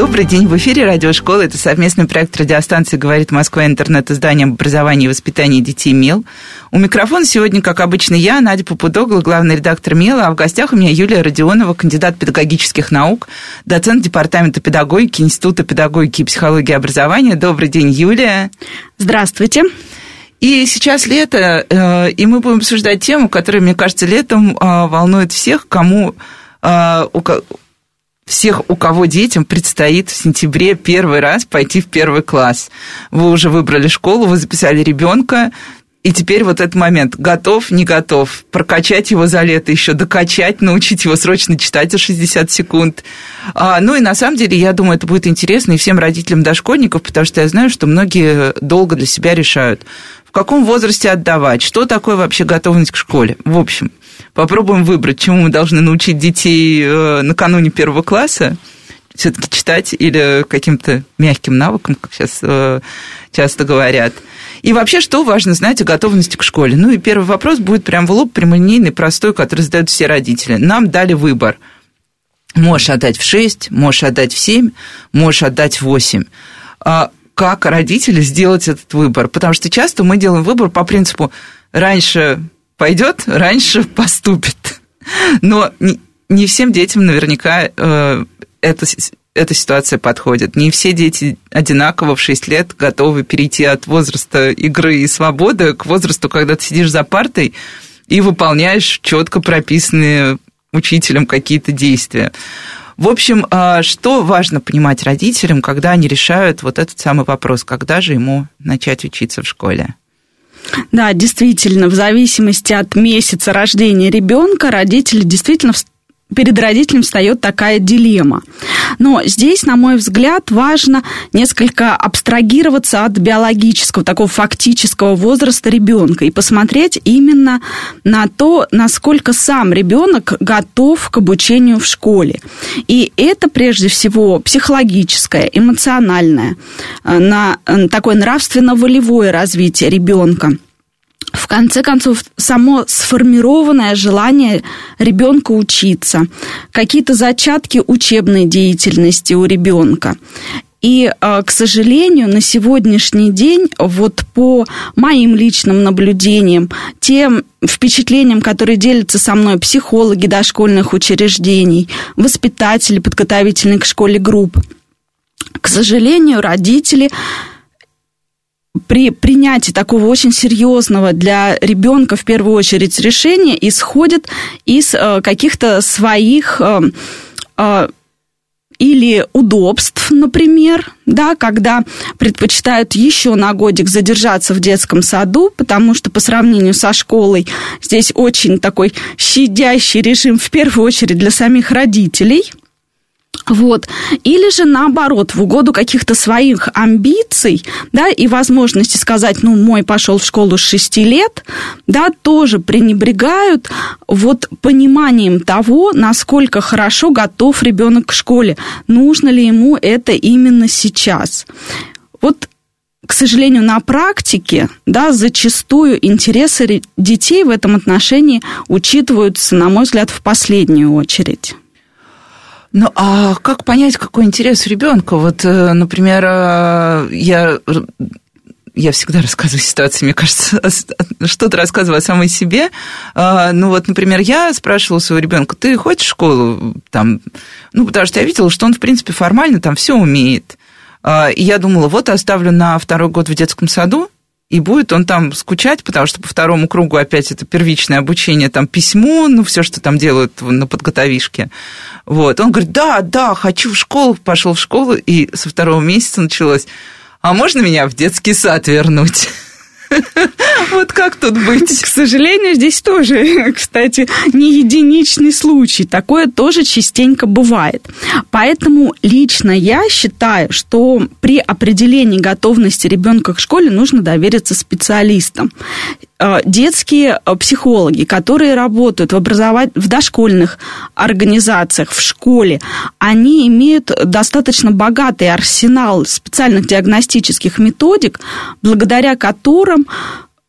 Добрый день, в эфире радиошкола. Это совместный проект радиостанции «Говорит Москва» интернет-издание об образовании и воспитании детей МЕЛ. У микрофона сегодня, как обычно, я, Надя Попудогла, главный редактор МЕЛа, а в гостях у меня Юлия Родионова, кандидат педагогических наук, доцент Департамента педагогики Института педагогики и психологии образования. Добрый день, Юлия. Здравствуйте. И сейчас лето, э, и мы будем обсуждать тему, которая, мне кажется, летом э, волнует всех, кому э, всех, у кого детям предстоит в сентябре первый раз пойти в первый класс. Вы уже выбрали школу, вы записали ребенка, и теперь вот этот момент, готов, не готов, прокачать его за лето еще, докачать, научить его срочно читать за 60 секунд. А, ну и на самом деле, я думаю, это будет интересно и всем родителям дошкольников, потому что я знаю, что многие долго для себя решают, в каком возрасте отдавать, что такое вообще готовность к школе. В общем, попробуем выбрать, чему мы должны научить детей э, накануне первого класса, все-таки читать или каким-то мягким навыкам, как сейчас э, часто говорят. И вообще, что важно знать о готовности к школе? Ну и первый вопрос будет прям в лоб, прямолинейный, простой, который задают все родители. Нам дали выбор. Можешь отдать в 6, можешь отдать в 7, можешь отдать в 8 а как родители сделать этот выбор? Потому что часто мы делаем выбор по принципу раньше пойдет, раньше поступит. Но не всем детям наверняка э, эта, эта ситуация подходит. Не все дети одинаково в 6 лет готовы перейти от возраста игры и свободы к возрасту, когда ты сидишь за партой и выполняешь четко прописанные учителем какие-то действия. В общем, э, что важно понимать родителям, когда они решают вот этот самый вопрос, когда же ему начать учиться в школе? Да, действительно, в зависимости от месяца рождения ребенка родители действительно перед родителем встает такая дилемма. Но здесь, на мой взгляд, важно несколько абстрагироваться от биологического, такого фактического возраста ребенка и посмотреть именно на то, насколько сам ребенок готов к обучению в школе. И это прежде всего психологическое, эмоциональное, э, на э, такое нравственно-волевое развитие ребенка в конце концов, само сформированное желание ребенка учиться, какие-то зачатки учебной деятельности у ребенка. И, э, к сожалению, на сегодняшний день, вот по моим личным наблюдениям, тем впечатлениям, которые делятся со мной психологи дошкольных учреждений, воспитатели подготовительных к школе групп, к сожалению, родители при принятии такого очень серьезного для ребенка в первую очередь решения исходит из э, каких-то своих э, э, или удобств, например, да, когда предпочитают еще на годик задержаться в детском саду, потому что по сравнению со школой здесь очень такой щадящий режим в первую очередь для самих родителей – вот. Или же наоборот, в угоду каких-то своих амбиций, да, и возможности сказать, ну, мой пошел в школу с 6 лет, да, тоже пренебрегают вот пониманием того, насколько хорошо готов ребенок к школе, нужно ли ему это именно сейчас. Вот к сожалению, на практике, да, зачастую интересы детей в этом отношении учитываются, на мой взгляд, в последнюю очередь. Ну, а как понять, какой интерес у ребенка? Вот, э, например, э, я я всегда рассказываю ситуации, мне кажется, что-то рассказываю о самой себе. А, ну вот, например, я спрашивала своего ребенка, ты хочешь в школу? Там, ну, потому что я видела, что он, в принципе, формально там все умеет. А, и я думала, вот оставлю на второй год в детском саду, и будет он там скучать, потому что по второму кругу опять это первичное обучение, там письмо, ну, все, что там делают на подготовишке. Вот. Он говорит, да, да, хочу в школу, пошел в школу, и со второго месяца началось, а можно меня в детский сад вернуть? Вот как тут быть? К сожалению, здесь тоже, кстати, не единичный случай. Такое тоже частенько бывает. Поэтому лично я считаю, что при определении готовности ребенка к школе нужно довериться специалистам детские э, психологи, которые работают в, образовать... в дошкольных организациях, в школе, они имеют достаточно богатый арсенал специальных диагностических методик, благодаря которым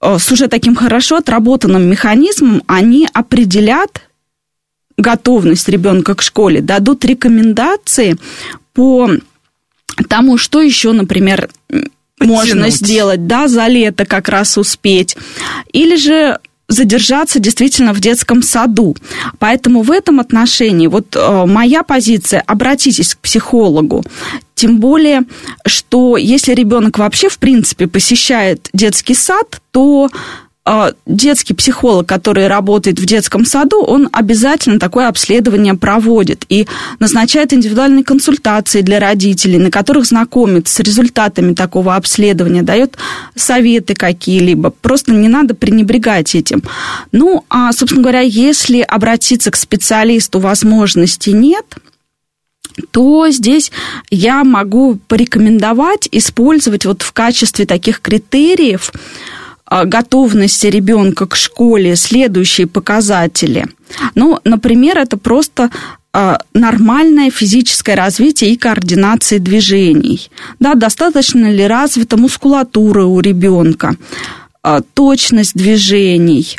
с уже таким хорошо отработанным механизмом они определят готовность ребенка к школе, дадут рекомендации по тому, что еще, например, можно сделать, да, за лето как раз успеть. Или же задержаться действительно в детском саду. Поэтому в этом отношении вот э, моя позиция, обратитесь к психологу. Тем более, что если ребенок вообще в принципе посещает детский сад, то детский психолог, который работает в детском саду, он обязательно такое обследование проводит и назначает индивидуальные консультации для родителей, на которых знакомит с результатами такого обследования, дает советы какие-либо. Просто не надо пренебрегать этим. Ну, а, собственно говоря, если обратиться к специалисту возможности нет, то здесь я могу порекомендовать использовать вот в качестве таких критериев а, готовности ребенка к школе следующие показатели. Ну, например, это просто а, нормальное физическое развитие и координация движений. Да, достаточно ли развита мускулатура у ребенка, а, точность движений,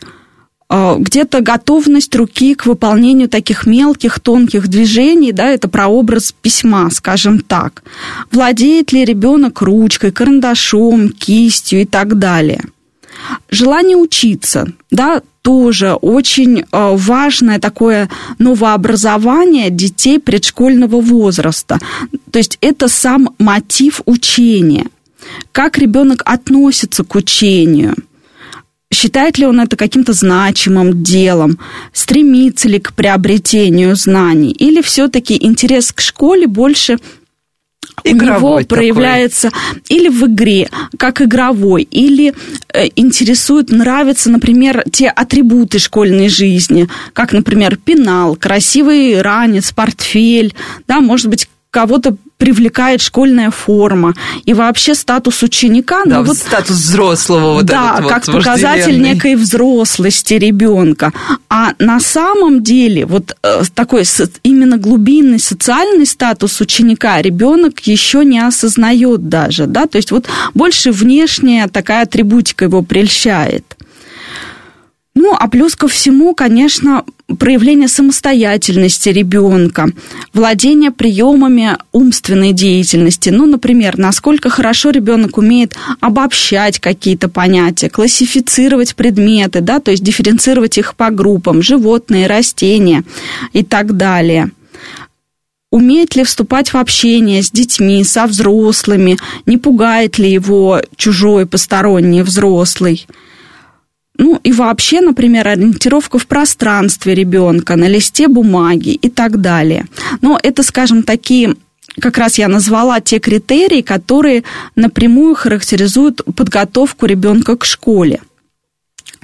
где-то готовность руки к выполнению таких мелких, тонких движений, да, это прообраз письма, скажем так. Владеет ли ребенок ручкой, карандашом, кистью и так далее. Желание учиться, да, тоже очень э, важное такое новообразование детей предшкольного возраста. То есть это сам мотив учения. Как ребенок относится к учению – Считает ли он это каким-то значимым делом? Стремится ли к приобретению знаний? Или все-таки интерес к школе больше Игровой у него проявляется такой. или в игре, как игровой, или э, интересует, нравятся, например, те атрибуты школьной жизни, как, например, пенал, красивый ранец, портфель, да, может быть, кого-то привлекает школьная форма и вообще статус ученика. Да, ну, вот, статус взрослого. Вот да, этот как вот показатель некой взрослости ребенка. А на самом деле вот э, такой именно глубинный социальный статус ученика ребенок еще не осознает даже, да, то есть вот больше внешняя такая атрибутика его прельщает. Ну, а плюс ко всему, конечно, проявление самостоятельности ребенка, владение приемами умственной деятельности. Ну, например, насколько хорошо ребенок умеет обобщать какие-то понятия, классифицировать предметы, да, то есть дифференцировать их по группам, животные, растения и так далее умеет ли вступать в общение с детьми, со взрослыми, не пугает ли его чужой посторонний взрослый. Ну и вообще, например, ориентировка в пространстве ребенка, на листе бумаги и так далее. Но это, скажем, такие как раз я назвала те критерии, которые напрямую характеризуют подготовку ребенка к школе.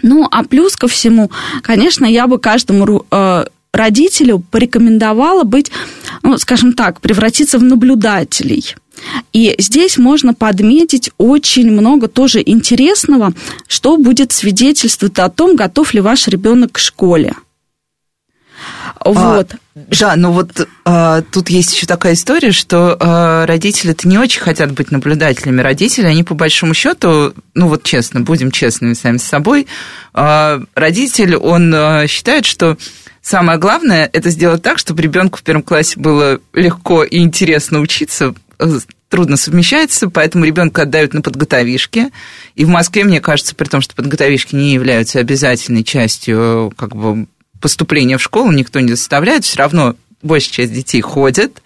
Ну, а плюс ко всему, конечно, я бы каждому э, родителю порекомендовала быть, ну, скажем так, превратиться в наблюдателей – и здесь можно подметить очень много тоже интересного, что будет свидетельствовать о том, готов ли ваш ребенок к школе. А, вот. А, да, но вот а, тут есть еще такая история, что а, родители-то не очень хотят быть наблюдателями. Родители, они по большому счету, ну вот честно, будем честными сами с собой, а, родитель, он а, считает, что самое главное это сделать так, чтобы ребенку в первом классе было легко и интересно учиться, трудно совмещается, поэтому ребенка отдают на подготовишки. И в Москве, мне кажется, при том, что подготовишки не являются обязательной частью как бы, поступления в школу, никто не заставляет, все равно большая часть детей ходит.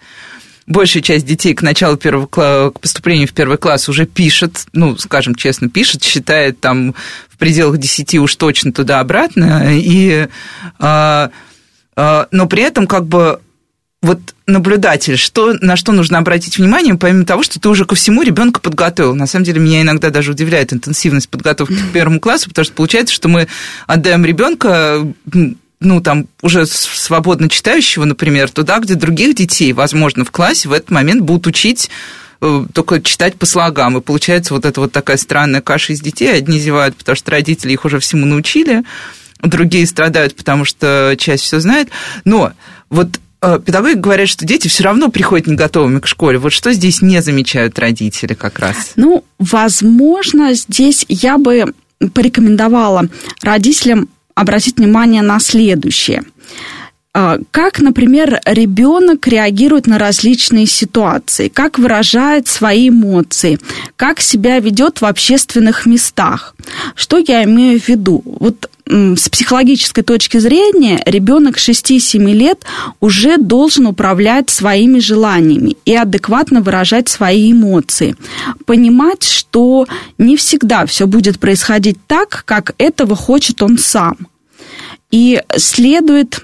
Большая часть детей к началу первого класса, к поступлению в первый класс уже пишет, ну, скажем честно, пишет, считает там в пределах 10 уж точно туда-обратно. И, а, а, но при этом как бы вот наблюдатель, что, на что нужно обратить внимание, помимо того, что ты уже ко всему ребенка подготовил. На самом деле, меня иногда даже удивляет интенсивность подготовки к первому классу, потому что получается, что мы отдаем ребенка ну, там, уже свободно читающего, например, туда, где других детей, возможно, в классе в этот момент будут учить э, только читать по слогам. И получается вот эта вот такая странная каша из детей. Одни зевают, потому что родители их уже всему научили, другие страдают, потому что часть все знает. Но вот педагоги говорят, что дети все равно приходят не готовыми к школе. Вот что здесь не замечают родители как раз? Ну, возможно, здесь я бы порекомендовала родителям обратить внимание на следующее. А, как, например, ребенок реагирует на различные ситуации, как выражает свои эмоции, как себя ведет в общественных местах. Что я имею в виду? Вот с психологической точки зрения ребенок 6-7 лет уже должен управлять своими желаниями и адекватно выражать свои эмоции. Понимать, что не всегда все будет происходить так, как этого хочет он сам. И следует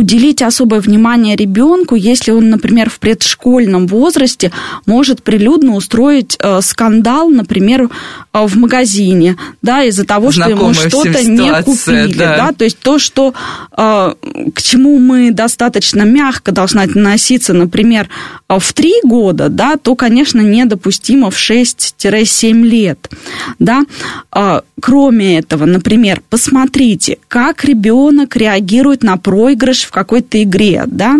уделить особое внимание ребенку, если он, например, в предшкольном возрасте может прилюдно устроить э, скандал, например, э, в магазине, да, из-за того, Знакомая что ему что-то не купили, да. да, то есть то, что э, к чему мы достаточно мягко должны относиться, например, в 3 года, да, то, конечно, недопустимо в 6-7 лет, да. Кроме этого, например, посмотрите, как ребенок реагирует на проигрыш в какой-то игре, да,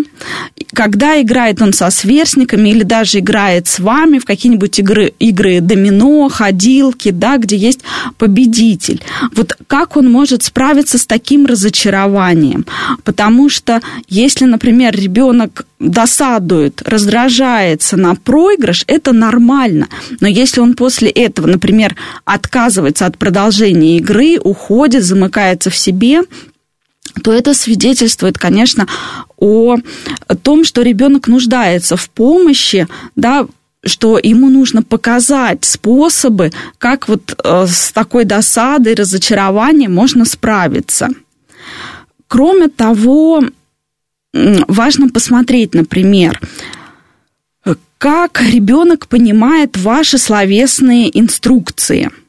когда играет он со сверстниками или даже играет с вами в какие-нибудь игры, игры домино, ходилки, да, где есть победитель. Вот как он может справиться с таким разочарованием? Потому что если, например, ребенок досадует, раздражается на проигрыш, это нормально. Но если он после этого, например, отказывается от продолжения игры, уходит, замыкается в себе, то это свидетельствует, конечно, о том, что ребенок нуждается в помощи, да, что ему нужно показать способы, как вот э, с такой досадой, разочарованием можно справиться. Кроме того, важно посмотреть, например, как ребенок понимает ваши словесные инструкции –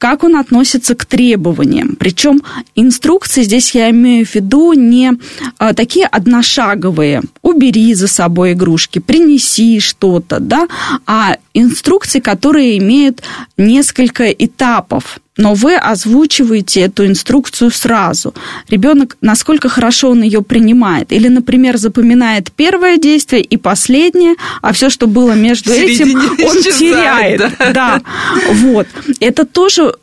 как он относится к требованиям. Причем инструкции здесь я имею в виду не а, такие одношаговые. Убери за собой игрушки, принеси что-то, да, а инструкции, которые имеют несколько этапов но вы озвучиваете эту инструкцию сразу. Ребенок, насколько хорошо он ее принимает. Или, например, запоминает первое действие и последнее, а все, что было между этим, он теряет. Да. да. Вот. Это тоже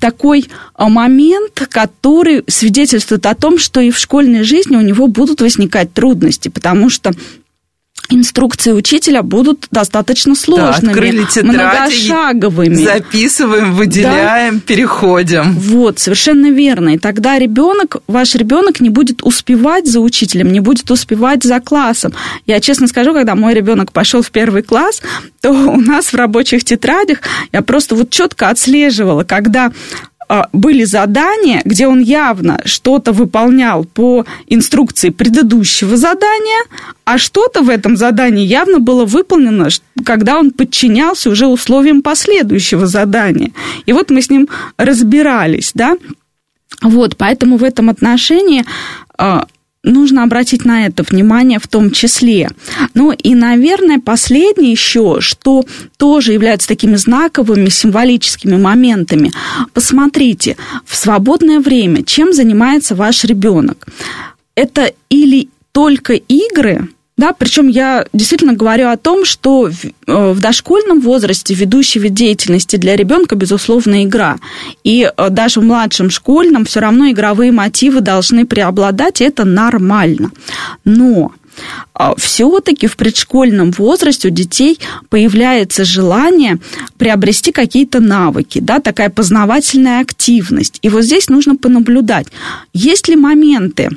такой а, момент, который свидетельствует о том, что и в школьной жизни у него будут возникать трудности, потому что инструкции учителя будут достаточно сложными, да, открыли тетради, многошаговыми. Записываем, выделяем, да? переходим. Вот, совершенно верно. И тогда ребенок, ваш ребенок не будет успевать за учителем, не будет успевать за классом. Я честно скажу, когда мой ребенок пошел в первый класс, то у нас в рабочих тетрадях я просто вот четко отслеживала, когда были задания, где он явно что-то выполнял по инструкции предыдущего задания, а что-то в этом задании явно было выполнено, когда он подчинялся уже условиям последующего задания. И вот мы с ним разбирались, да. Вот, поэтому в этом отношении а, нужно обратить на это внимание в том числе. Ну и, наверное, последнее еще, что тоже является такими знаковыми символическими моментами. Посмотрите, в свободное время чем занимается ваш ребенок? Это или только игры, да, причем я действительно говорю о том, что в, э, дошкольном возрасте ведущий вид деятельности для ребенка, безусловно, игра. И э, даже в младшем школьном все равно игровые мотивы должны преобладать, это нормально. Но э, все-таки в предшкольном возрасте у детей появляется желание приобрести какие-то навыки, да, такая познавательная активность. И вот здесь нужно понаблюдать, есть ли моменты,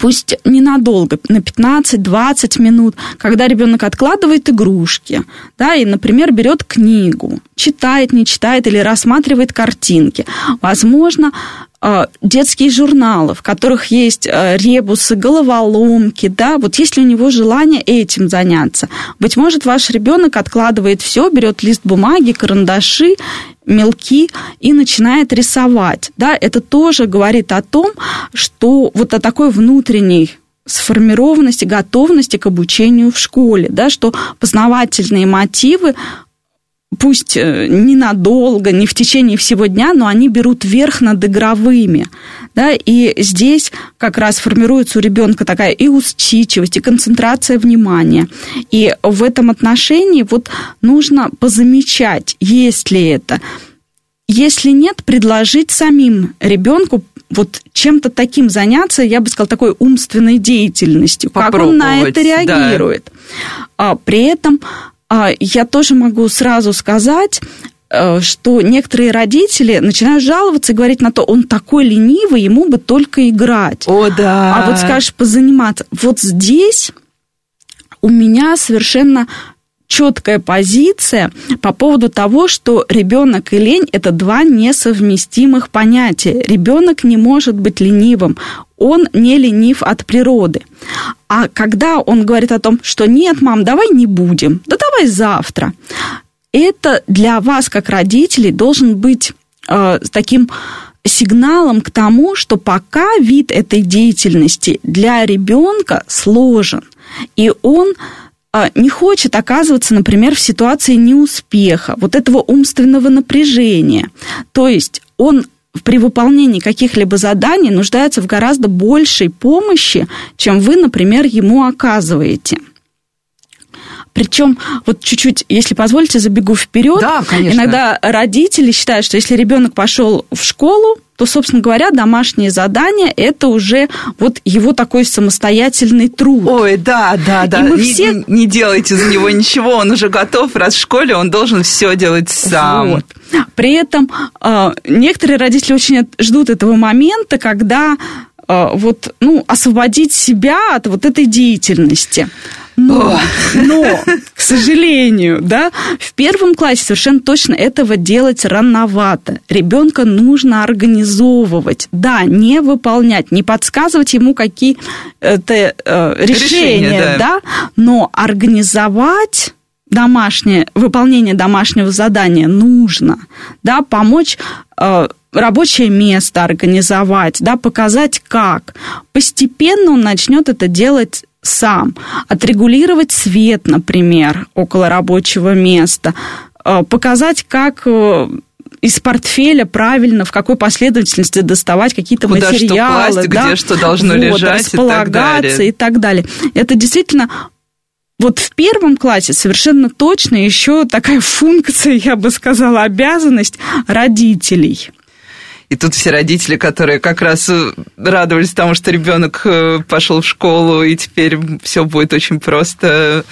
пусть ненадолго, на 15-20 минут, когда ребенок откладывает игрушки, да, и, например, берет книгу, читает, не читает или рассматривает картинки. Возможно, э, детские журналы, в которых есть э, ребусы, головоломки, да, вот есть ли у него желание этим заняться. Быть может, ваш ребенок откладывает все, берет лист бумаги, карандаши мелки и начинает рисовать. Да, это тоже говорит о том, что вот о такой внутренней сформированности, готовности к обучению в школе, да, что познавательные мотивы пусть э, ненадолго, не в течение всего дня, но они берут верх над игровыми. Да, и здесь как раз формируется у ребенка такая и усидчивость, и концентрация внимания. И в этом отношении вот нужно позамечать, есть ли это. Если нет, предложить самим ребенку вот чем-то таким заняться, я бы сказала, такой умственной деятельностью, как он на это реагирует. Да. При этом я тоже могу сразу сказать, э, что некоторые родители начинают жаловаться и говорить на то, он такой ленивый, ему бы только играть. О, да. А вот скажешь, позаниматься. Вот здесь у меня совершенно четкая позиция по поводу того, что ребенок и лень это два несовместимых понятия. Ребенок не может быть ленивым, он не ленив от природы. А когда он говорит о том, что нет, мам, давай не будем, да давай завтра, это для вас, как родителей, должен быть э, таким сигналом к тому, что пока вид этой деятельности для ребенка сложен, и он не хочет оказываться, например, в ситуации неуспеха, вот этого умственного напряжения. То есть он при выполнении каких-либо заданий нуждается в гораздо большей помощи, чем вы, например, ему оказываете. Причем, вот чуть-чуть, если позволите, забегу вперед. Да, конечно. Иногда родители считают, что если ребенок пошел в школу, то, собственно говоря, домашнее задание – это уже вот его такой самостоятельный труд. Ой, да, да, да. И мы не, все... не делайте за него ничего, он уже готов, раз в школе он должен все делать сам. Вот. При этом э, некоторые родители очень ждут этого момента, когда вот, ну, освободить себя от вот этой деятельности. Но, но, к сожалению, да, в первом классе совершенно точно этого делать рановато. Ребенка нужно организовывать, да, не выполнять, не подсказывать ему какие-то э, решения, решения да. да, но организовать домашнее, выполнение домашнего задания нужно, да, помочь э, рабочее место организовать, да, показать как. Постепенно он начнет это делать сам. Отрегулировать свет, например, около рабочего места. Э, показать, как э, из портфеля правильно, в какой последовательности доставать какие-то Куда материалы. Что класть, да? где что должно вот, лежать располагаться и так далее. И так далее. Это действительно вот в первом классе совершенно точно еще такая функция, я бы сказала, обязанность родителей. И тут все родители, которые как раз э, радовались тому, что ребенок э, пошел в школу, и теперь все будет очень просто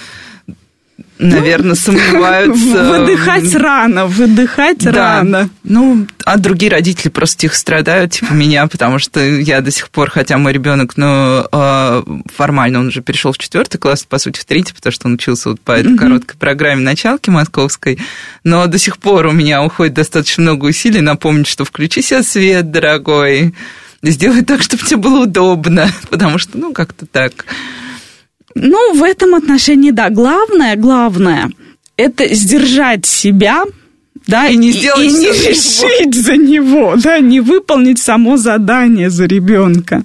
наверное, ну, сомневаются. Выдыхать рано, выдыхать да. рано. Ну, а другие родители просто тихо страдают, типа меня, потому что я до сих пор, хотя мой ребенок, ну, а, формально он уже перешел в четвертый класс, по сути, в третий, потому что он учился вот по этой короткой программе началки московской, но до сих пор у меня уходит достаточно много усилий напомнить, что включи себе свет, дорогой, сделай так, чтобы тебе было удобно, потому что, ну, как-то так. Ну, в этом отношении, да. Главное, главное, это сдержать себя, да, и не сделать и, и не решить за него, да, не выполнить само задание за ребенка.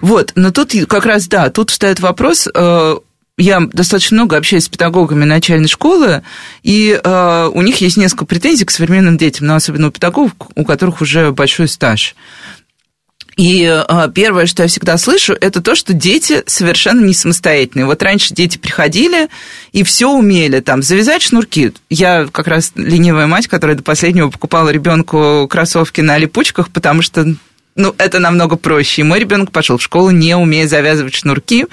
Вот, но тут как раз, да, тут встает вопрос, э, я достаточно много общаюсь с педагогами начальной школы, и э, у них есть несколько претензий к современным детям, но особенно у педагогов, у которых уже большой стаж. И а, первое, что я всегда слышу, это то, что дети совершенно не самостоятельные. Вот раньше дети приходили и все умели, там, завязать шнурки. Я как раз ленивая мать, которая до последнего покупала ребенку кроссовки на липучках, потому что ну, это намного проще. И мой ребенок пошел в школу, не умея завязывать шнурки.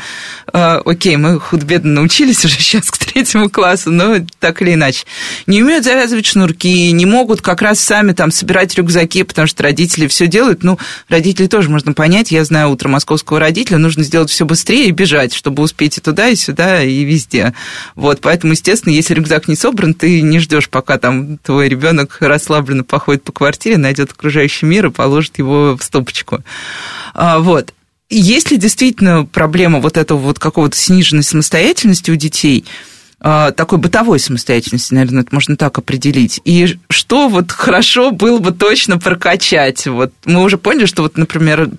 Э, окей, мы худо-бедно научились уже сейчас к третьему классу, но так или иначе. Не умеют завязывать шнурки, не могут как раз сами там собирать рюкзаки, потому что родители все делают. Ну, родители тоже можно понять. Я знаю утро московского родителя, нужно сделать все быстрее и бежать, чтобы успеть и туда, и сюда, и везде. Вот, поэтому, естественно, если рюкзак не собран, ты не ждешь, пока там твой ребенок расслабленно походит по квартире, найдет окружающий мир и положит его в стопочку. А, вот. Есть ли действительно проблема вот этого вот какого-то сниженной самостоятельности у детей, а, такой бытовой самостоятельности, наверное, это можно так определить. И что вот хорошо было бы точно прокачать? Вот мы уже поняли, что вот, например,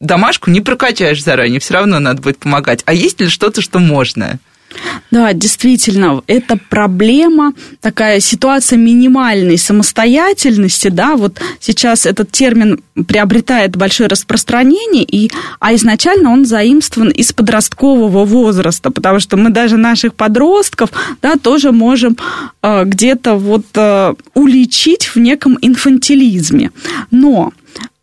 домашку не прокачаешь заранее, все равно надо будет помогать. А есть ли что-то, что можно? Да, действительно, это проблема, такая ситуация минимальной самостоятельности, да, вот сейчас этот термин приобретает большое распространение, и, а изначально он заимствован из подросткового возраста, потому что мы даже наших подростков, да, тоже можем э, где-то вот э, уличить в неком инфантилизме. Но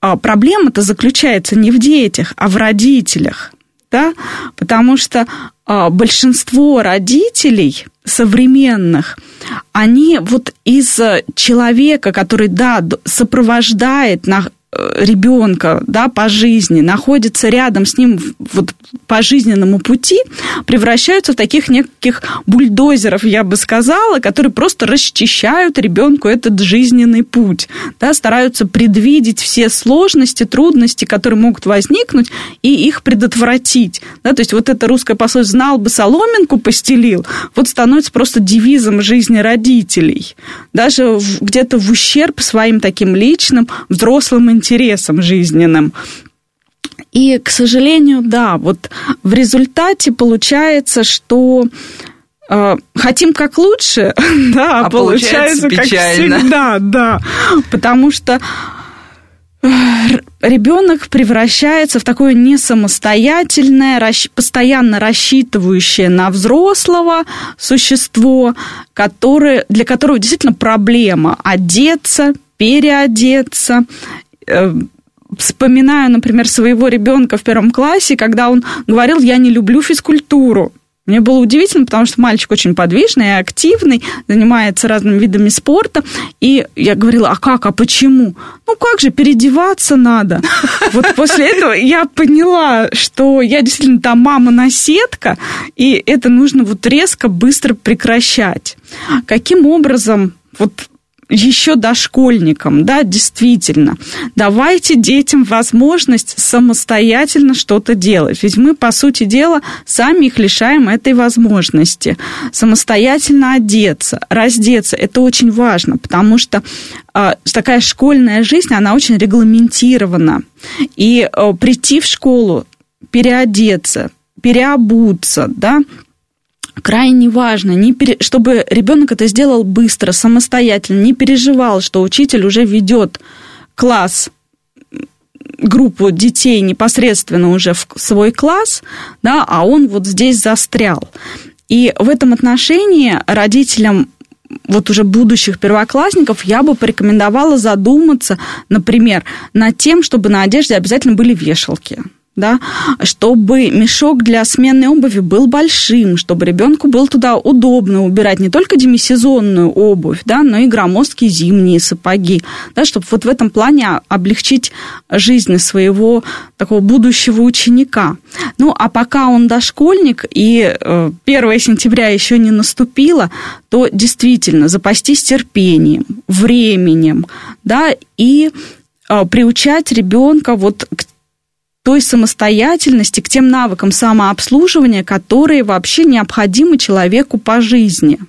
э, проблема-то заключается не в детях, а в родителях да, потому что а, большинство родителей современных, они вот из человека, который, да, сопровождает на, Э, ребенка да, по жизни, находятся рядом с ним вот, по жизненному пути, превращаются в таких неких бульдозеров, я бы сказала, которые просто расчищают ребенку этот жизненный путь, да, стараются предвидеть все сложности, трудности, которые могут возникнуть, и их предотвратить. Да, то есть вот это русское пословие «знал бы соломинку, постелил», вот становится просто девизом жизни родителей. Даже где-то в ущерб своим таким личным, взрослым интересам жизненным. И, к сожалению, да, вот в результате получается, что э, хотим как лучше, да, а получается, получается печально. как всегда, да, потому что э, ребенок превращается в такое несамостоятельное, постоянно рассчитывающее на взрослого существо, которое, для которого действительно проблема одеться, переодеться вспоминаю, например, своего ребенка в первом классе, когда он говорил, я не люблю физкультуру. Мне было удивительно, потому что мальчик очень подвижный и активный, занимается разными видами спорта. И я говорила, а как, а почему? Ну как же, переодеваться надо. Вот после этого я поняла, что я действительно там мама-наседка, и это нужно вот резко, быстро прекращать. Каким образом вот еще дошкольникам, да, действительно, давайте детям возможность самостоятельно что-то делать. Ведь мы, по сути дела, сами их лишаем этой возможности. Самостоятельно одеться, раздеться, это очень важно, потому что э, такая школьная жизнь, она очень регламентирована. И э, прийти в школу, переодеться, переобуться, да, крайне важно, не пере... чтобы ребенок это сделал быстро, самостоятельно, не переживал, что учитель уже ведет класс группу детей непосредственно уже в свой класс, да, а он вот здесь застрял. И в этом отношении родителям вот уже будущих первоклассников я бы порекомендовала задуматься, например, над тем, чтобы на одежде обязательно были вешалки да, чтобы мешок для сменной обуви был большим, чтобы ребенку было туда удобно убирать не только демисезонную обувь, да, но и громоздкие зимние сапоги, да, чтобы вот в этом плане облегчить жизнь своего такого будущего ученика. Ну, а пока он дошкольник и 1 э, сентября еще не наступило, то действительно запастись терпением, временем, да, и э, приучать ребенка вот к той самостоятельности, к тем навыкам самообслуживания, которые вообще необходимы человеку по жизни.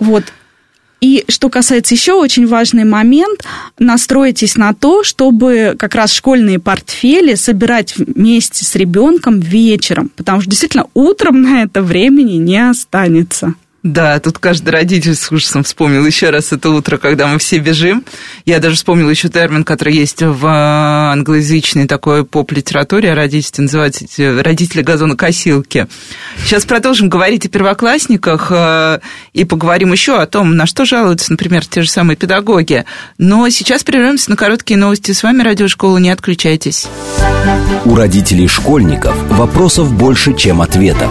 Вот. И что касается еще очень важный момент, настройтесь на то, чтобы как раз школьные портфели собирать вместе с ребенком вечером, потому что действительно утром на это времени не останется. Да, тут каждый родитель с ужасом вспомнил еще раз это утро, когда мы все бежим. Я даже вспомнила еще термин, который есть в э, англоязычной такой поп-литературе о родительстве, называется «Родители газонокосилки». Сейчас продолжим говорить о первоклассниках э, и поговорим еще о том, на что жалуются, например, те же самые педагоги. Но сейчас прервемся на короткие новости. С вами Радиошкола, не отключайтесь. У родителей школьников вопросов больше, чем ответов.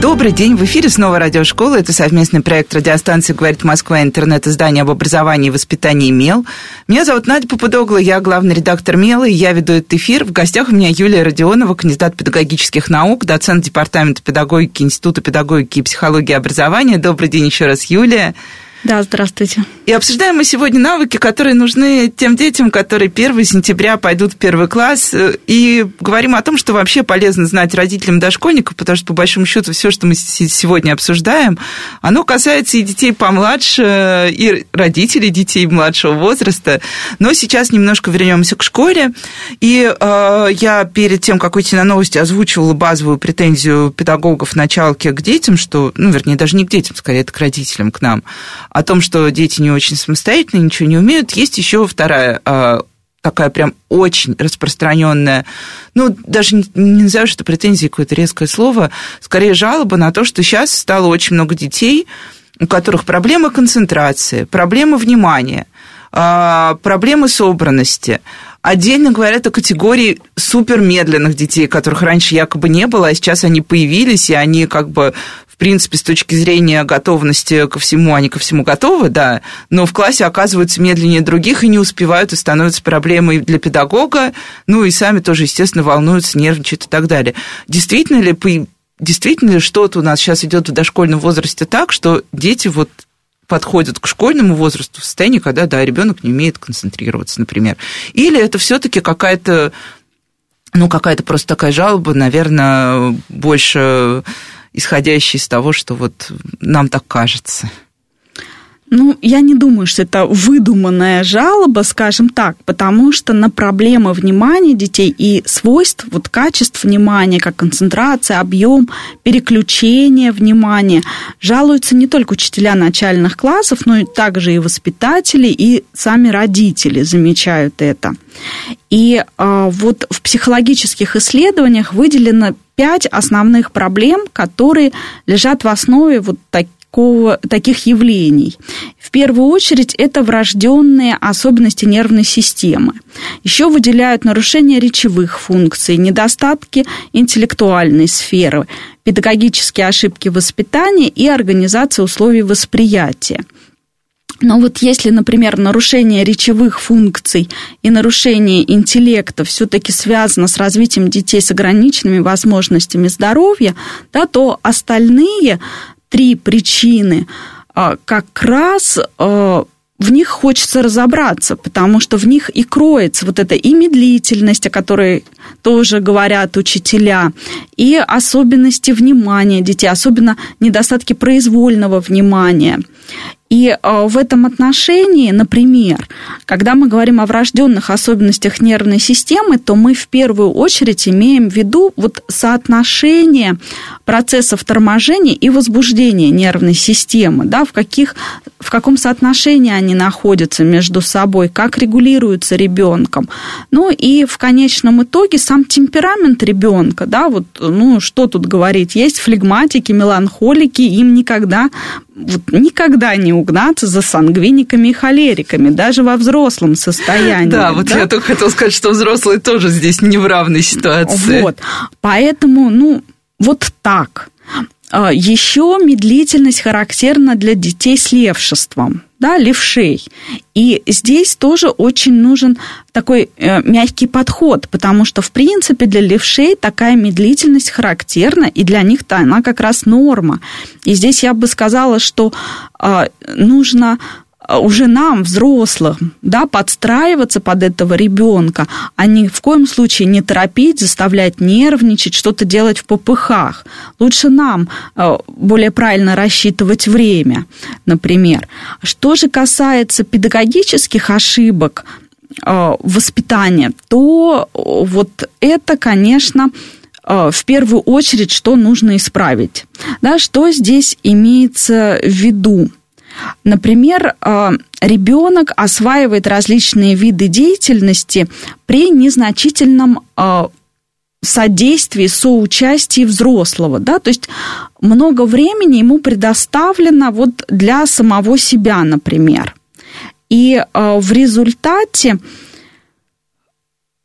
Добрый день, в эфире снова радиошкола. Это совместный проект радиостанции «Говорит Москва» интернет-издание об образовании и воспитании МЕЛ. Меня зовут Надя Попудогла, я главный редактор МЕЛа, и я веду этот эфир. В гостях у меня Юлия Родионова, кандидат педагогических наук, доцент Департамента педагогики Института педагогики и психологии образования. Добрый день еще раз, Юлия. Да, здравствуйте. И обсуждаем мы сегодня навыки, которые нужны тем детям, которые 1 сентября пойдут в первый класс. И говорим о том, что вообще полезно знать родителям дошкольников, потому что, по большому счету, все, что мы сегодня обсуждаем, оно касается и детей помладше, и родителей детей младшего возраста. Но сейчас немножко вернемся к школе. И э, я перед тем, как уйти на новости, озвучивала базовую претензию педагогов началки к детям, что, ну, вернее, даже не к детям, скорее, это к родителям, к нам, о том, что дети не очень самостоятельны, ничего не умеют. Есть еще вторая а, такая прям очень распространенная, ну, даже не, назову, что претензии какое-то резкое слово, скорее жалоба на то, что сейчас стало очень много детей, у которых проблемы концентрации, проблемы внимания, а, проблемы собранности. Отдельно говорят о категории супермедленных детей, которых раньше якобы не было, а сейчас они появились, и они как бы принципе, с точки зрения готовности ко всему, они ко всему готовы, да, но в классе оказываются медленнее других и не успевают, и становятся проблемой для педагога, ну и сами тоже, естественно, волнуются, нервничают и так далее. Действительно ли, действительно ли что-то у нас сейчас идет в дошкольном возрасте так, что дети вот подходят к школьному возрасту в состоянии, когда, да, ребенок не умеет концентрироваться, например. Или это все-таки какая-то, ну, какая-то просто такая жалоба, наверное, больше исходящий из того, что вот нам так кажется. Ну, я не думаю, что это выдуманная жалоба, скажем так, потому что на проблемы внимания детей и свойств, вот качеств внимания, как концентрация, объем, переключение внимания, жалуются не только учителя начальных классов, но и также и воспитатели, и сами родители замечают это. И э, вот в психологических исследованиях выделено пять основных проблем, которые лежат в основе вот такого, таких явлений. В первую очередь это врожденные особенности нервной системы. Еще выделяют нарушения речевых функций, недостатки интеллектуальной сферы, педагогические ошибки воспитания и организация условий восприятия. Но вот если, например, нарушение речевых функций и нарушение интеллекта все-таки связано с развитием детей с ограниченными возможностями здоровья, да, то остальные три причины а, как раз а, в них хочется разобраться, потому что в них и кроется вот эта и медлительность, о которой тоже говорят учителя, и особенности внимания детей, особенно недостатки произвольного внимания. И э, в этом отношении, например, когда мы говорим о врожденных особенностях нервной системы, то мы в первую очередь имеем в виду вот соотношение процессов торможения и возбуждения нервной системы, да, в, каких, в каком соотношении они находятся между собой, как регулируются ребенком. Ну и в конечном итоге сам темперамент ребенка, да, вот, ну, что тут говорить, есть флегматики, меланхолики, им никогда вот никогда не угнаться за сангвиниками и холериками, даже во взрослом состоянии. Да, вот да? я только хотела сказать, что взрослые тоже здесь не в равной ситуации. Вот, поэтому, ну, вот так. А, Еще медлительность характерна для детей с левшеством да, левшей. И здесь тоже очень нужен такой э, мягкий подход, потому что, в принципе, для левшей такая медлительность характерна, и для них-то она как раз норма. И здесь я бы сказала, что э, нужно уже нам, взрослым, да, подстраиваться под этого ребенка, а ни в коем случае не торопить, заставлять нервничать, что-то делать в попыхах. Лучше нам а, более правильно рассчитывать время, например. Что же касается педагогических ошибок а, воспитания, то вот это, конечно, в первую очередь, что нужно исправить. Да, что здесь имеется в виду? Например, э, ребенок осваивает различные виды деятельности при незначительном э, содействии, соучастии взрослого, да, то есть много времени ему предоставлено вот для самого себя, например. И э, в результате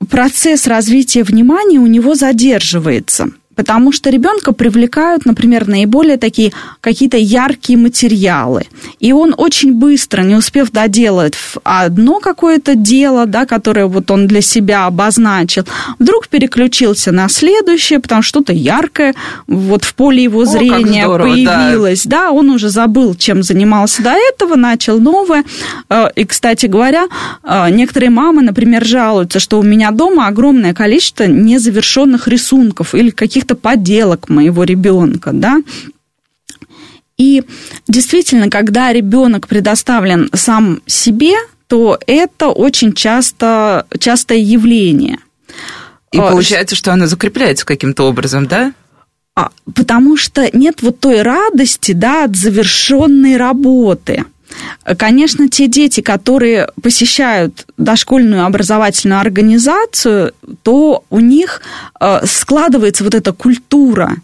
процесс развития внимания у него задерживается – Потому что ребенка привлекают, например, наиболее такие какие-то яркие материалы. И он очень быстро, не успев доделать одно какое-то дело, да, которое вот он для себя обозначил, вдруг переключился на следующее, потому что что-то яркое вот в поле его зрения О, здорово, появилось. Да. да, он уже забыл, чем занимался до этого, начал новое. Э, и, кстати говоря, э, некоторые мамы, например, жалуются, что у меня дома огромное количество незавершенных рисунков или каких каких-то поделок моего ребенка, да. И действительно, когда ребенок предоставлен сам себе, то это очень часто, частое явление. И а, получается, что оно закрепляется каким-то образом, да? А, потому что нет вот той радости, да, от завершенной работы. Конечно, те дети, которые посещают дошкольную образовательную организацию, то у них э, складывается вот эта культура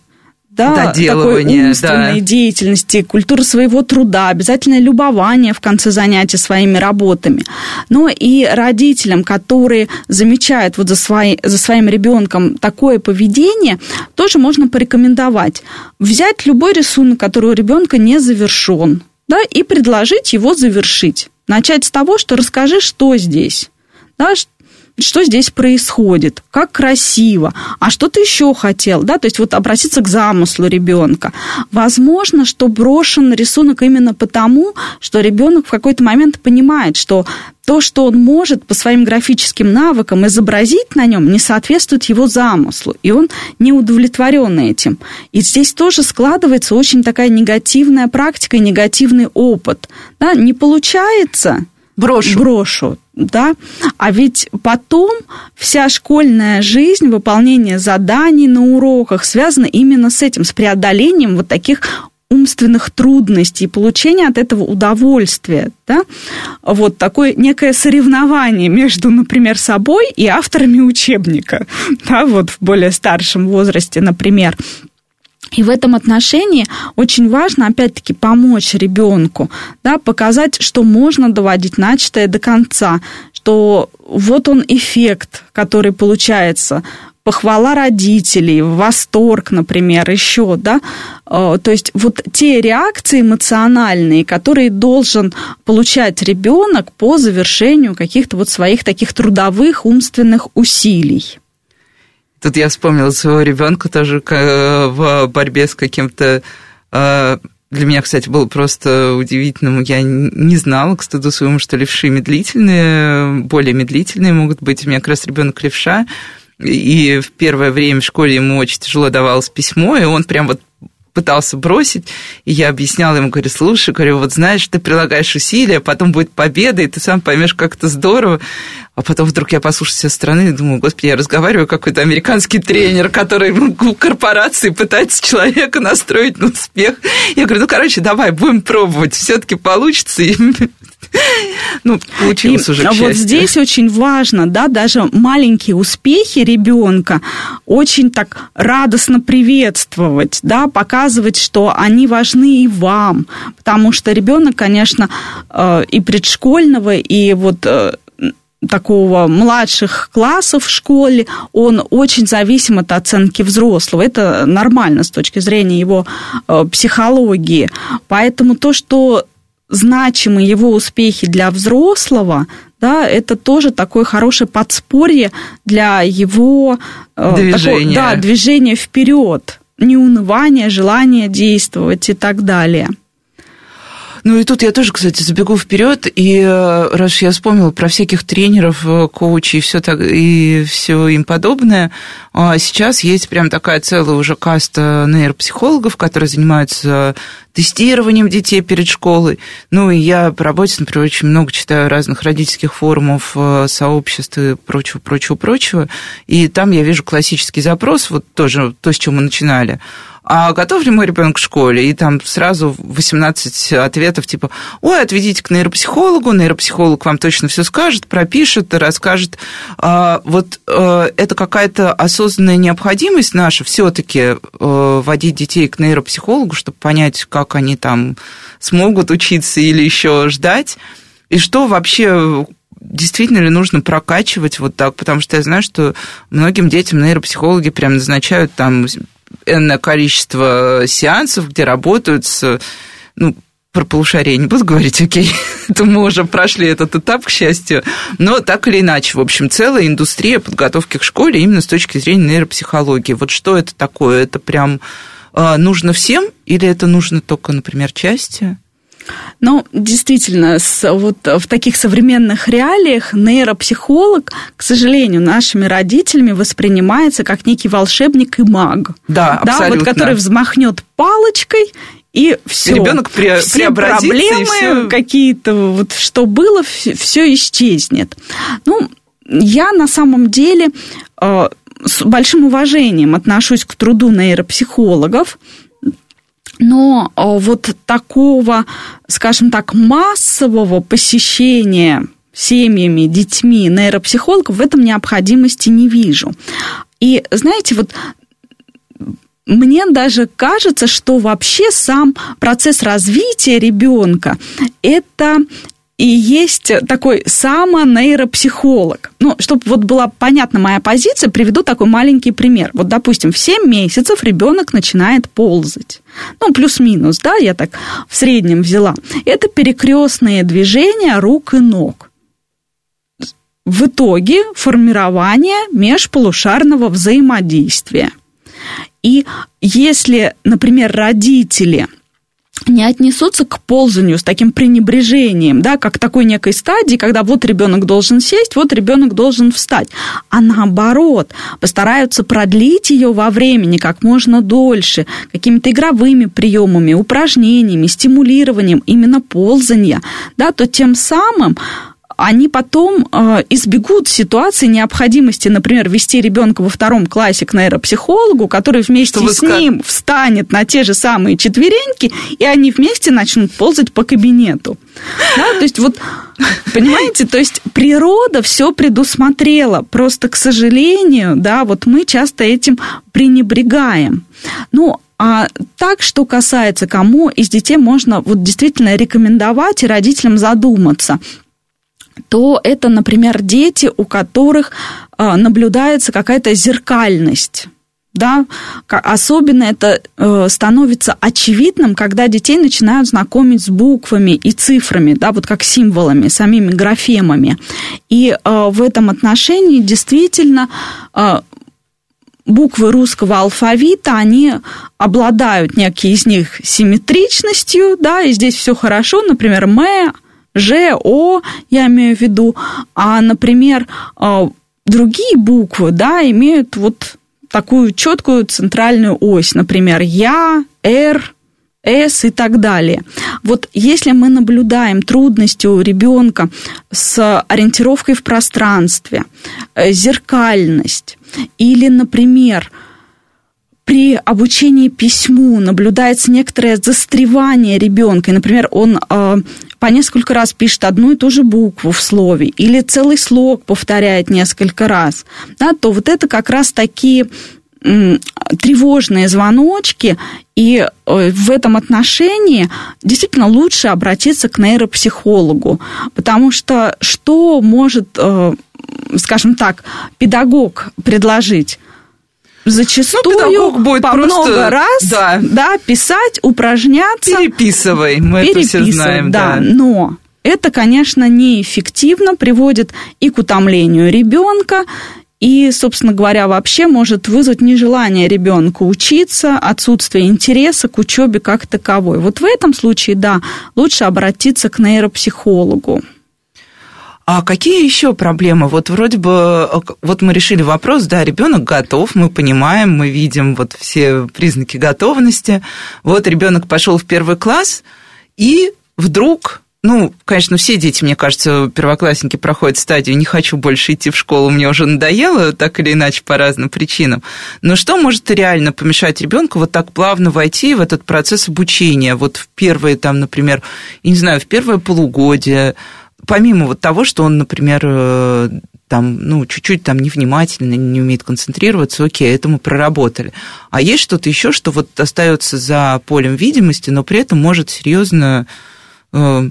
да, такой умственной да. деятельности, культура своего труда, обязательное любование в конце занятия своими работами. Но и родителям, которые замечают вот за, свои, за своим ребенком такое поведение, тоже можно порекомендовать. Взять любой рисунок, который у ребенка не завершен, да, и предложить его завершить. Начать с того, что расскажи, что здесь, да, что здесь происходит, как красиво, а что ты еще хотел, да, то есть вот обратиться к замыслу ребенка. Возможно, что брошен рисунок именно потому, что ребенок в какой-то момент понимает, что то, что он может по своим графическим навыкам изобразить на нем, не соответствует его замыслу, и он не удовлетворен этим. И здесь тоже складывается очень такая негативная практика и негативный опыт. Да, не получается, брошу. брошу да, а ведь потом вся школьная жизнь, выполнение заданий на уроках связана именно с этим, с преодолением вот таких умственных трудностей, получения от этого удовольствия, да, вот такое некое соревнование между, например, собой и авторами учебника, да, вот в более старшем возрасте, например, и в этом отношении очень важно, опять-таки, помочь ребенку, да, показать, что можно доводить начатое до конца, что вот он эффект, который получается, похвала родителей, восторг, например, еще, да, э, то есть вот те реакции эмоциональные, которые должен получать ребенок по завершению каких-то вот своих таких трудовых умственных усилий. Тут я вспомнила своего ребенка тоже в борьбе с каким-то э, для меня, кстати, было просто удивительным. Я не знала, к стыду своему, что левши медлительные, более медлительные могут быть. У меня как раз ребенок левша, и в первое время в школе ему очень тяжело давалось письмо, и он прям вот пытался бросить, и я объясняла ему, говорю, слушай, говорю, вот знаешь, ты прилагаешь усилия, потом будет победа, и ты сам поймешь, как это здорово. А потом вдруг я послушаю со стороны и думаю, господи, я разговариваю какой-то американский тренер, который в корпорации пытается человека настроить на успех. Я говорю, ну, короче, давай, будем пробовать, все-таки получится. И ну, получилось и уже, Вот здесь очень важно, да, даже маленькие успехи ребенка очень так радостно приветствовать, да, показывать, что они важны и вам, потому что ребенок, конечно, э, и предшкольного, и вот э, такого младших классов в школе, он очень зависим от оценки взрослого. Это нормально с точки зрения его э, психологии. Поэтому то, что значимы его успехи для взрослого, да, это тоже такое хорошее подспорье для его движения, такого, да, движения вперед, неунывание, желание действовать и так далее. Ну и тут я тоже, кстати, забегу вперед, и э, раз я вспомнила про всяких тренеров, э, коучей и все, так, и все им подобное, а сейчас есть прям такая целая уже каста нейропсихологов, которые занимаются тестированием детей перед школой. Ну и я по работе, например, очень много читаю разных родительских форумов, э, сообществ и прочего, прочего, прочего. И там я вижу классический запрос, вот тоже то, с чем мы начинали – а готов ли мой ребенок к школе? И там сразу 18 ответов типа, ой, отведите к нейропсихологу, нейропсихолог вам точно все скажет, пропишет, расскажет. А, вот а, это какая-то осознанная необходимость наша все-таки э, водить детей к нейропсихологу, чтобы понять, как они там смогут учиться или еще ждать. И что вообще действительно ли нужно прокачивать вот так, потому что я знаю, что многим детям нейропсихологи прям назначают там энное количество сеансов, где работают с, ну, про полушарие не буду говорить, окей, это мы уже прошли этот этап, к счастью, но так или иначе, в общем, целая индустрия подготовки к школе именно с точки зрения нейропсихологии. Вот что это такое? Это прям э, нужно всем или это нужно только, например, части? Ну, действительно, с, вот в таких современных реалиях нейропсихолог, к сожалению, нашими родителями воспринимается как некий волшебник и маг. Да, да абсолютно. вот который взмахнет палочкой и все. Ребенок пре- все проблемы все... какие-то, вот что было, все, все исчезнет. Ну, я на самом деле э, с большим уважением отношусь к труду нейропсихологов, но э, вот такого, скажем так, массового посещения семьями, детьми нейропсихологов в этом необходимости не вижу. И знаете, вот мне даже кажется, что вообще сам процесс развития ребенка это и есть такой самонейропсихолог. Ну, чтобы вот была понятна моя позиция, приведу такой маленький пример. Вот, допустим, в 7 месяцев ребенок начинает ползать. Ну, плюс-минус, да, я так в среднем взяла. Это перекрестные движения рук и ног. В итоге формирование межполушарного взаимодействия. И если, например, родители не отнесутся к ползанию с таким пренебрежением, да, как такой некой стадии, когда вот ребенок должен сесть, вот ребенок должен встать, а наоборот, постараются продлить ее во времени как можно дольше, какими-то игровыми приемами, упражнениями, стимулированием именно ползания, да, то тем самым они потом э, избегут ситуации необходимости, например, вести ребенка во втором классе к нейропсихологу, который вместе Чтобы с сказ... ним встанет на те же самые четвереньки, и они вместе начнут ползать по кабинету. Да, то есть вот, понимаете, то есть природа все предусмотрела, просто, к сожалению, да, вот мы часто этим пренебрегаем. Ну, а так, что касается, кому из детей можно вот действительно рекомендовать и родителям задуматься – то это, например, дети, у которых а, наблюдается какая-то зеркальность. Да, особенно это э, становится очевидным, когда детей начинают знакомить с буквами и цифрами, да, вот как символами, самими графемами. И э, в этом отношении действительно э, буквы русского алфавита, они обладают некие из них симметричностью, да, и здесь все хорошо, например, «м», Ж, О, я имею в виду, а, например, а, другие буквы, да, имеют вот такую четкую центральную ось, например, Я, Р, С и так далее. Вот если мы наблюдаем трудности у ребенка с ориентировкой в пространстве, э, зеркальность, или, например, при обучении письму наблюдается некоторое застревание ребенка. И, например, он э, по несколько раз пишет одну и ту же букву в слове или целый слог повторяет несколько раз, да, то вот это как раз такие тревожные звоночки, и э, в этом отношении действительно лучше обратиться к нейропсихологу, потому что что может, э, скажем так, педагог предложить? Зачастую ну, будет по просто, много раз да. Да, писать, упражняться. Переписывай, мы это все знаем. Да, да. но это, конечно, неэффективно, приводит и к утомлению ребенка, и, собственно говоря, вообще может вызвать нежелание ребенка учиться, отсутствие интереса к учебе как таковой. Вот в этом случае, да, лучше обратиться к нейропсихологу. А какие еще проблемы? Вот вроде бы, э, вот мы решили вопрос, да, ребенок готов, мы понимаем, мы видим вот все признаки готовности. Вот ребенок пошел в первый класс, и вдруг ну, конечно, все дети, мне кажется, первоклассники проходят стадию «не хочу больше идти в школу, мне уже надоело», так или иначе, по разным причинам. Но что может реально помешать ребенку вот так плавно войти в этот процесс обучения? Вот в первые, там, например, я не знаю, в первое полугодие, помимо вот того, что он, например, э, там, ну, чуть-чуть там невнимательно, не умеет концентрироваться, окей, это мы проработали. А есть что-то еще, что вот остается за полем видимости, но при этом может серьезно э,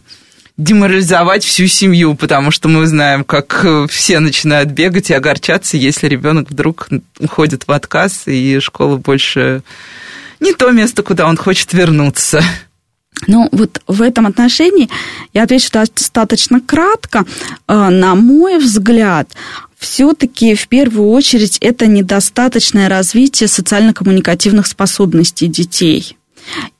деморализовать всю семью, потому что мы знаем, как все начинают бегать и огорчаться, если ребенок вдруг уходит в отказ, и школа больше не то место, куда он хочет вернуться. Ну, вот в этом отношении я отвечу достаточно кратко. Э, на мой взгляд, все-таки в первую очередь это недостаточное развитие социально-коммуникативных способностей детей.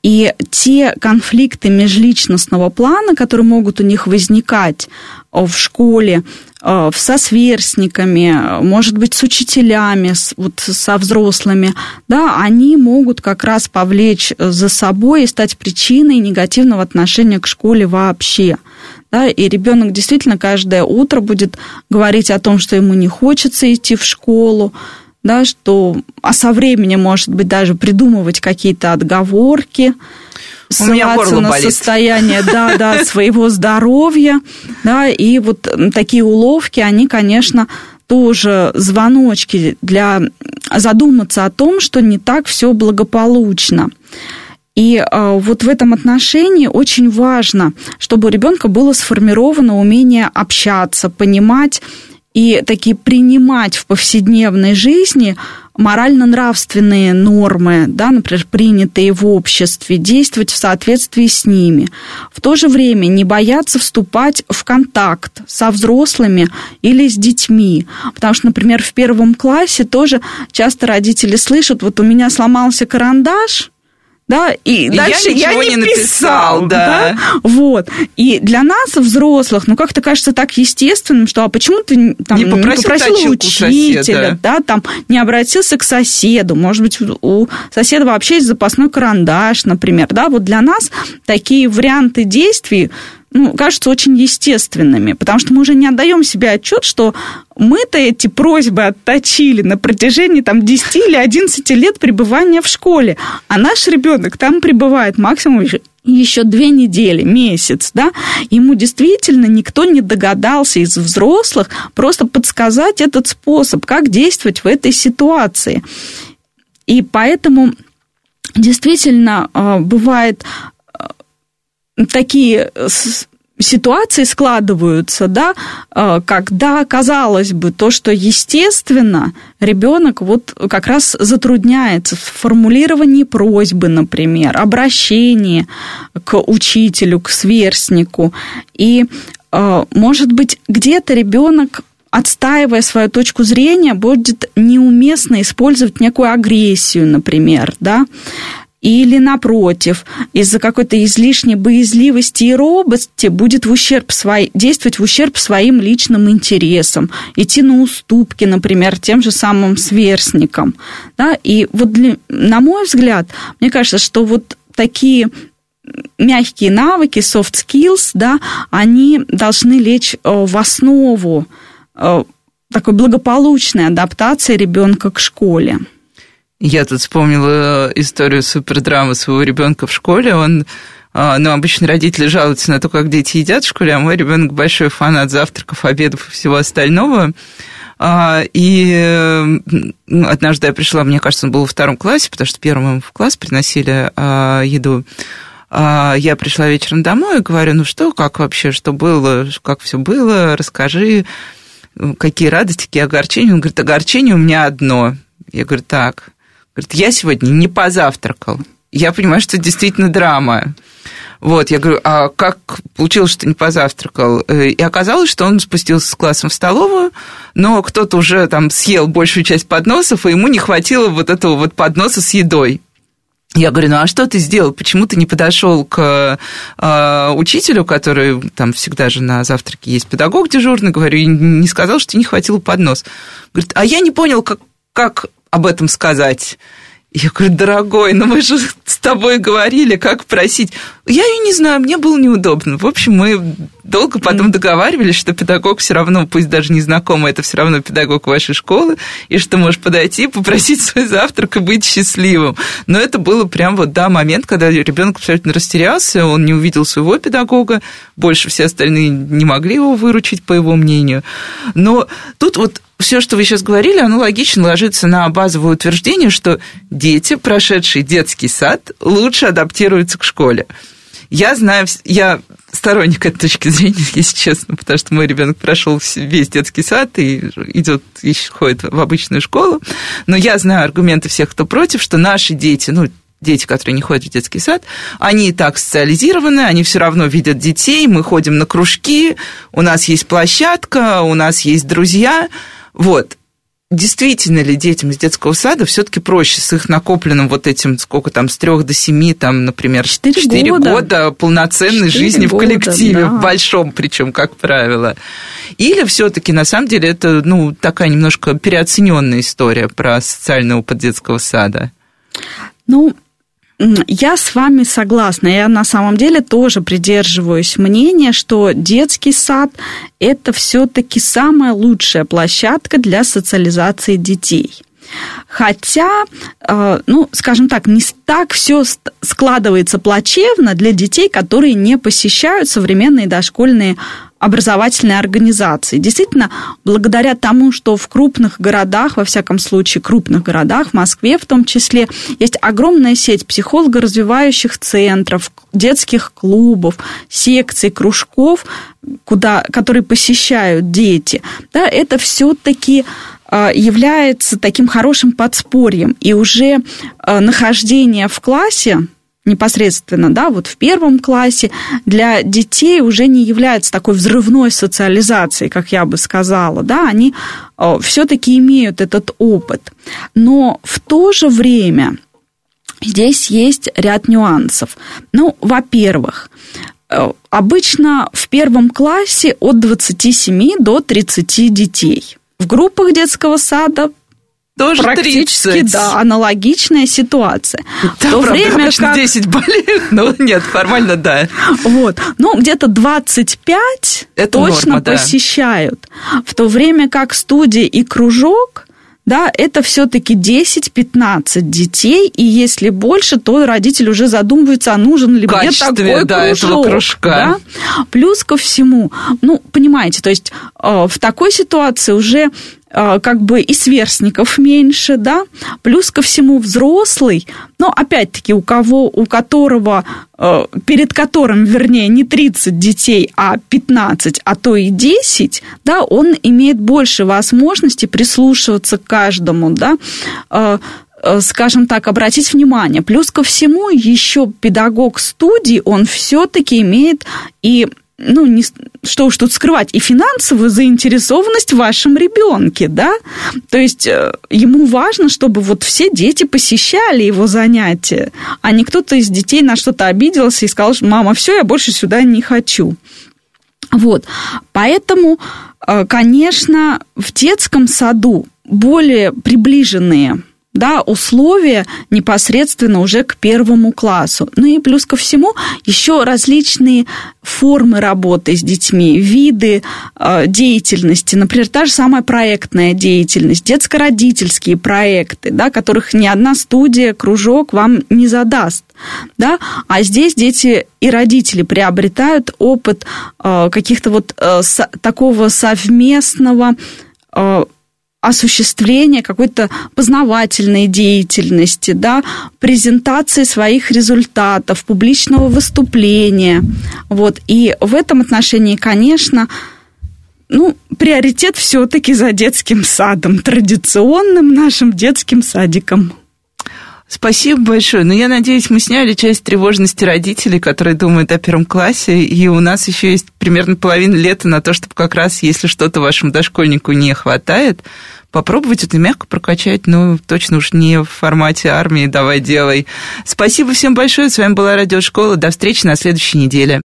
И те конфликты межличностного плана, которые могут у них возникать в школе, э, со сверстниками, может быть, с учителями, вот со взрослыми, да, они могут как раз повлечь за собой и стать причиной негативного отношения к школе вообще. Да, и ребенок действительно каждое утро будет говорить о том, что ему не хочется идти в школу, да, что а со временем, может быть, даже придумывать какие-то отговорки, горло на болит. состояние да, да, своего здоровья. Да, и вот такие уловки, они, конечно, тоже звоночки для задуматься о том, что не так все благополучно. И э, вот в этом отношении очень важно, чтобы у ребенка было сформировано умение общаться, понимать и такие принимать в повседневной жизни морально-нравственные нормы, да, например, принятые в обществе, действовать в соответствии с ними. В то же время не бояться вступать в контакт со взрослыми или с детьми. Потому что, например, в первом классе тоже часто родители слышат, вот у меня сломался карандаш, да, и, и дальше я, я не, не написал, писал, да. да, вот. И для нас, взрослых, ну, как-то кажется так естественным, что, а почему ты там, не попросил, не попросил учителя, соседа. да, там, не обратился к соседу, может быть, у соседа вообще есть запасной карандаш, например, да, вот для нас такие варианты действий, ну, кажутся очень естественными, потому что мы уже не отдаем себе отчет, что мы-то эти просьбы отточили на протяжении там, 10 или 11 лет пребывания в школе, а наш ребенок там пребывает максимум еще две недели, месяц, да, ему действительно никто не догадался из взрослых просто подсказать этот способ, как действовать в этой ситуации. И поэтому действительно а, бывает такие ситуации складываются, да, э, когда, казалось бы, то, что естественно, ребенок вот как раз затрудняется в формулировании просьбы, например, обращении к учителю, к сверстнику. И, э, может быть, где-то ребенок отстаивая свою точку зрения, будет неуместно использовать некую агрессию, например, да, или, напротив, из-за какой-то излишней боязливости и робости будет в ущерб свой, действовать в ущерб своим личным интересам, идти на уступки, например, тем же самым сверстникам. Да? И вот для, на мой взгляд, мне кажется, что вот такие мягкие навыки, soft skills, да, они должны лечь э, в основу э, такой благополучной адаптации ребенка к школе. Я тут вспомнила историю супердрамы своего ребенка в школе. Он а, ну, обычно родители жалуются на то, как дети едят в школе, а мой ребенок большой фанат завтраков, обедов и всего остального. А, и однажды я пришла, мне кажется, он был во втором классе, потому что первым в класс приносили а, еду. Я пришла вечером домой и говорю, ну что, как вообще, что было, как все было, расскажи, какие радости, какие огорчения. Он говорит, огорчение у меня одно. Я говорю, так, Говорит, я сегодня не позавтракал. Я понимаю, что это действительно драма. Вот, я говорю, а как получилось, что не позавтракал? Э, и оказалось, что он спустился с классом в столовую, но кто-то уже там съел большую часть подносов, и ему не хватило вот этого вот подноса с едой. Я говорю, ну а что ты сделал? Почему ты не подошел к э, учителю, который там всегда же на завтраке есть педагог дежурный, говорю, и не сказал, что не хватило поднос. Говорит, а я не понял, как, как об этом сказать. Я говорю, дорогой, ну мы же с тобой говорили, как просить. Я ее не знаю, мне было неудобно. В общем, мы долго потом договаривались, что педагог все равно, пусть даже незнакомый, это все равно педагог вашей школы, и что можешь подойти, попросить свой завтрак и быть счастливым. Но это было прям вот, да, момент, когда ребенок абсолютно растерялся, он не увидел своего педагога, больше все остальные не могли его выручить, по его мнению. Но тут вот все, что вы сейчас говорили, оно логично ложится на базовое утверждение, что дети, прошедшие детский сад, лучше адаптируются к школе. Я знаю, я сторонник этой точки зрения, если честно, потому что мой ребенок прошел весь детский сад и идет, еще ходит в обычную школу. Но я знаю аргументы всех, кто против, что наши дети, ну, дети, которые не ходят в детский сад, они и так социализированы, они все равно видят детей, мы ходим на кружки, у нас есть площадка, у нас есть друзья. Вот действительно ли детям из детского сада все-таки проще с их накопленным вот этим, сколько там, с трех до семи, там, например, четыре года. года полноценной 4 жизни года, в коллективе, да. в большом, причем, как правило. Или все-таки на самом деле это, ну, такая немножко переоцененная история про социальный опыт детского сада? Ну, я с вами согласна. Я на самом деле тоже придерживаюсь мнения, что детский сад – это все-таки самая лучшая площадка для социализации детей. Хотя, э, ну, скажем так, не так все складывается плачевно для детей, которые не посещают современные дошкольные образовательной организации. Действительно, благодаря тому, что в крупных городах, во всяком случае крупных городах, в Москве в том числе, есть огромная сеть психолого-развивающих центров, детских клубов, секций, кружков, куда, которые посещают дети, да, это все-таки а, является таким хорошим подспорьем. И уже а, нахождение в классе непосредственно, да, вот в первом классе для детей уже не является такой взрывной социализацией, как я бы сказала, да, они э, все-таки имеют этот опыт. Но в то же время здесь есть ряд нюансов. Ну, во-первых, э, обычно в первом классе от 27 до 30 детей. В группах детского сада тоже Практически, 30. да, аналогичная ситуация. Да, в то правда, время как... 10 болеют, но нет, формально да. Вот, ну, где-то 25 Это точно норма, посещают. Да. В то время как студия и кружок да, это все-таки 10-15 детей, и если больше, то родитель уже задумывается, а нужен ли мне такой да, кружок. Этого кружка. Да? Плюс ко всему, ну, понимаете, то есть э, в такой ситуации уже как бы и сверстников меньше, да, плюс ко всему взрослый, но опять-таки у кого, у которого, а, перед которым, вернее, не 30 детей, а 15, а то и 10, да, он имеет больше возможности прислушиваться к каждому, да, а, скажем так, обратить внимание. Плюс ко всему, еще педагог студии, он все-таки имеет и ну, не, что уж тут скрывать, и финансовую заинтересованность в вашем ребенке, да? То есть э, ему важно, чтобы вот все дети посещали его занятия, а не кто-то из детей на что-то обиделся и сказал, что мама, все, я больше сюда не хочу. Вот, поэтому, э, конечно, в детском саду более приближенные да, условия непосредственно уже к первому классу. Ну и плюс ко всему еще различные формы работы с детьми, виды э, деятельности, например, та же самая проектная деятельность, детско-родительские проекты, да, которых ни одна студия, кружок вам не задаст. Да? А здесь дети и родители приобретают опыт э, каких-то вот э, со, такого совместного э, осуществления какой-то познавательной деятельности, да, презентации своих результатов, публичного выступления. Вот. И в этом отношении, конечно, ну, приоритет все-таки за детским садом, традиционным нашим детским садиком. Спасибо большое. Ну, я надеюсь, мы сняли часть тревожности родителей, которые думают о первом классе, и у нас еще есть примерно половина лета на то, чтобы как раз, если что-то вашему дошкольнику не хватает, попробовать это мягко прокачать, ну, точно уж не в формате армии, давай делай. Спасибо всем большое, с вами была Радиошкола, до встречи на следующей неделе.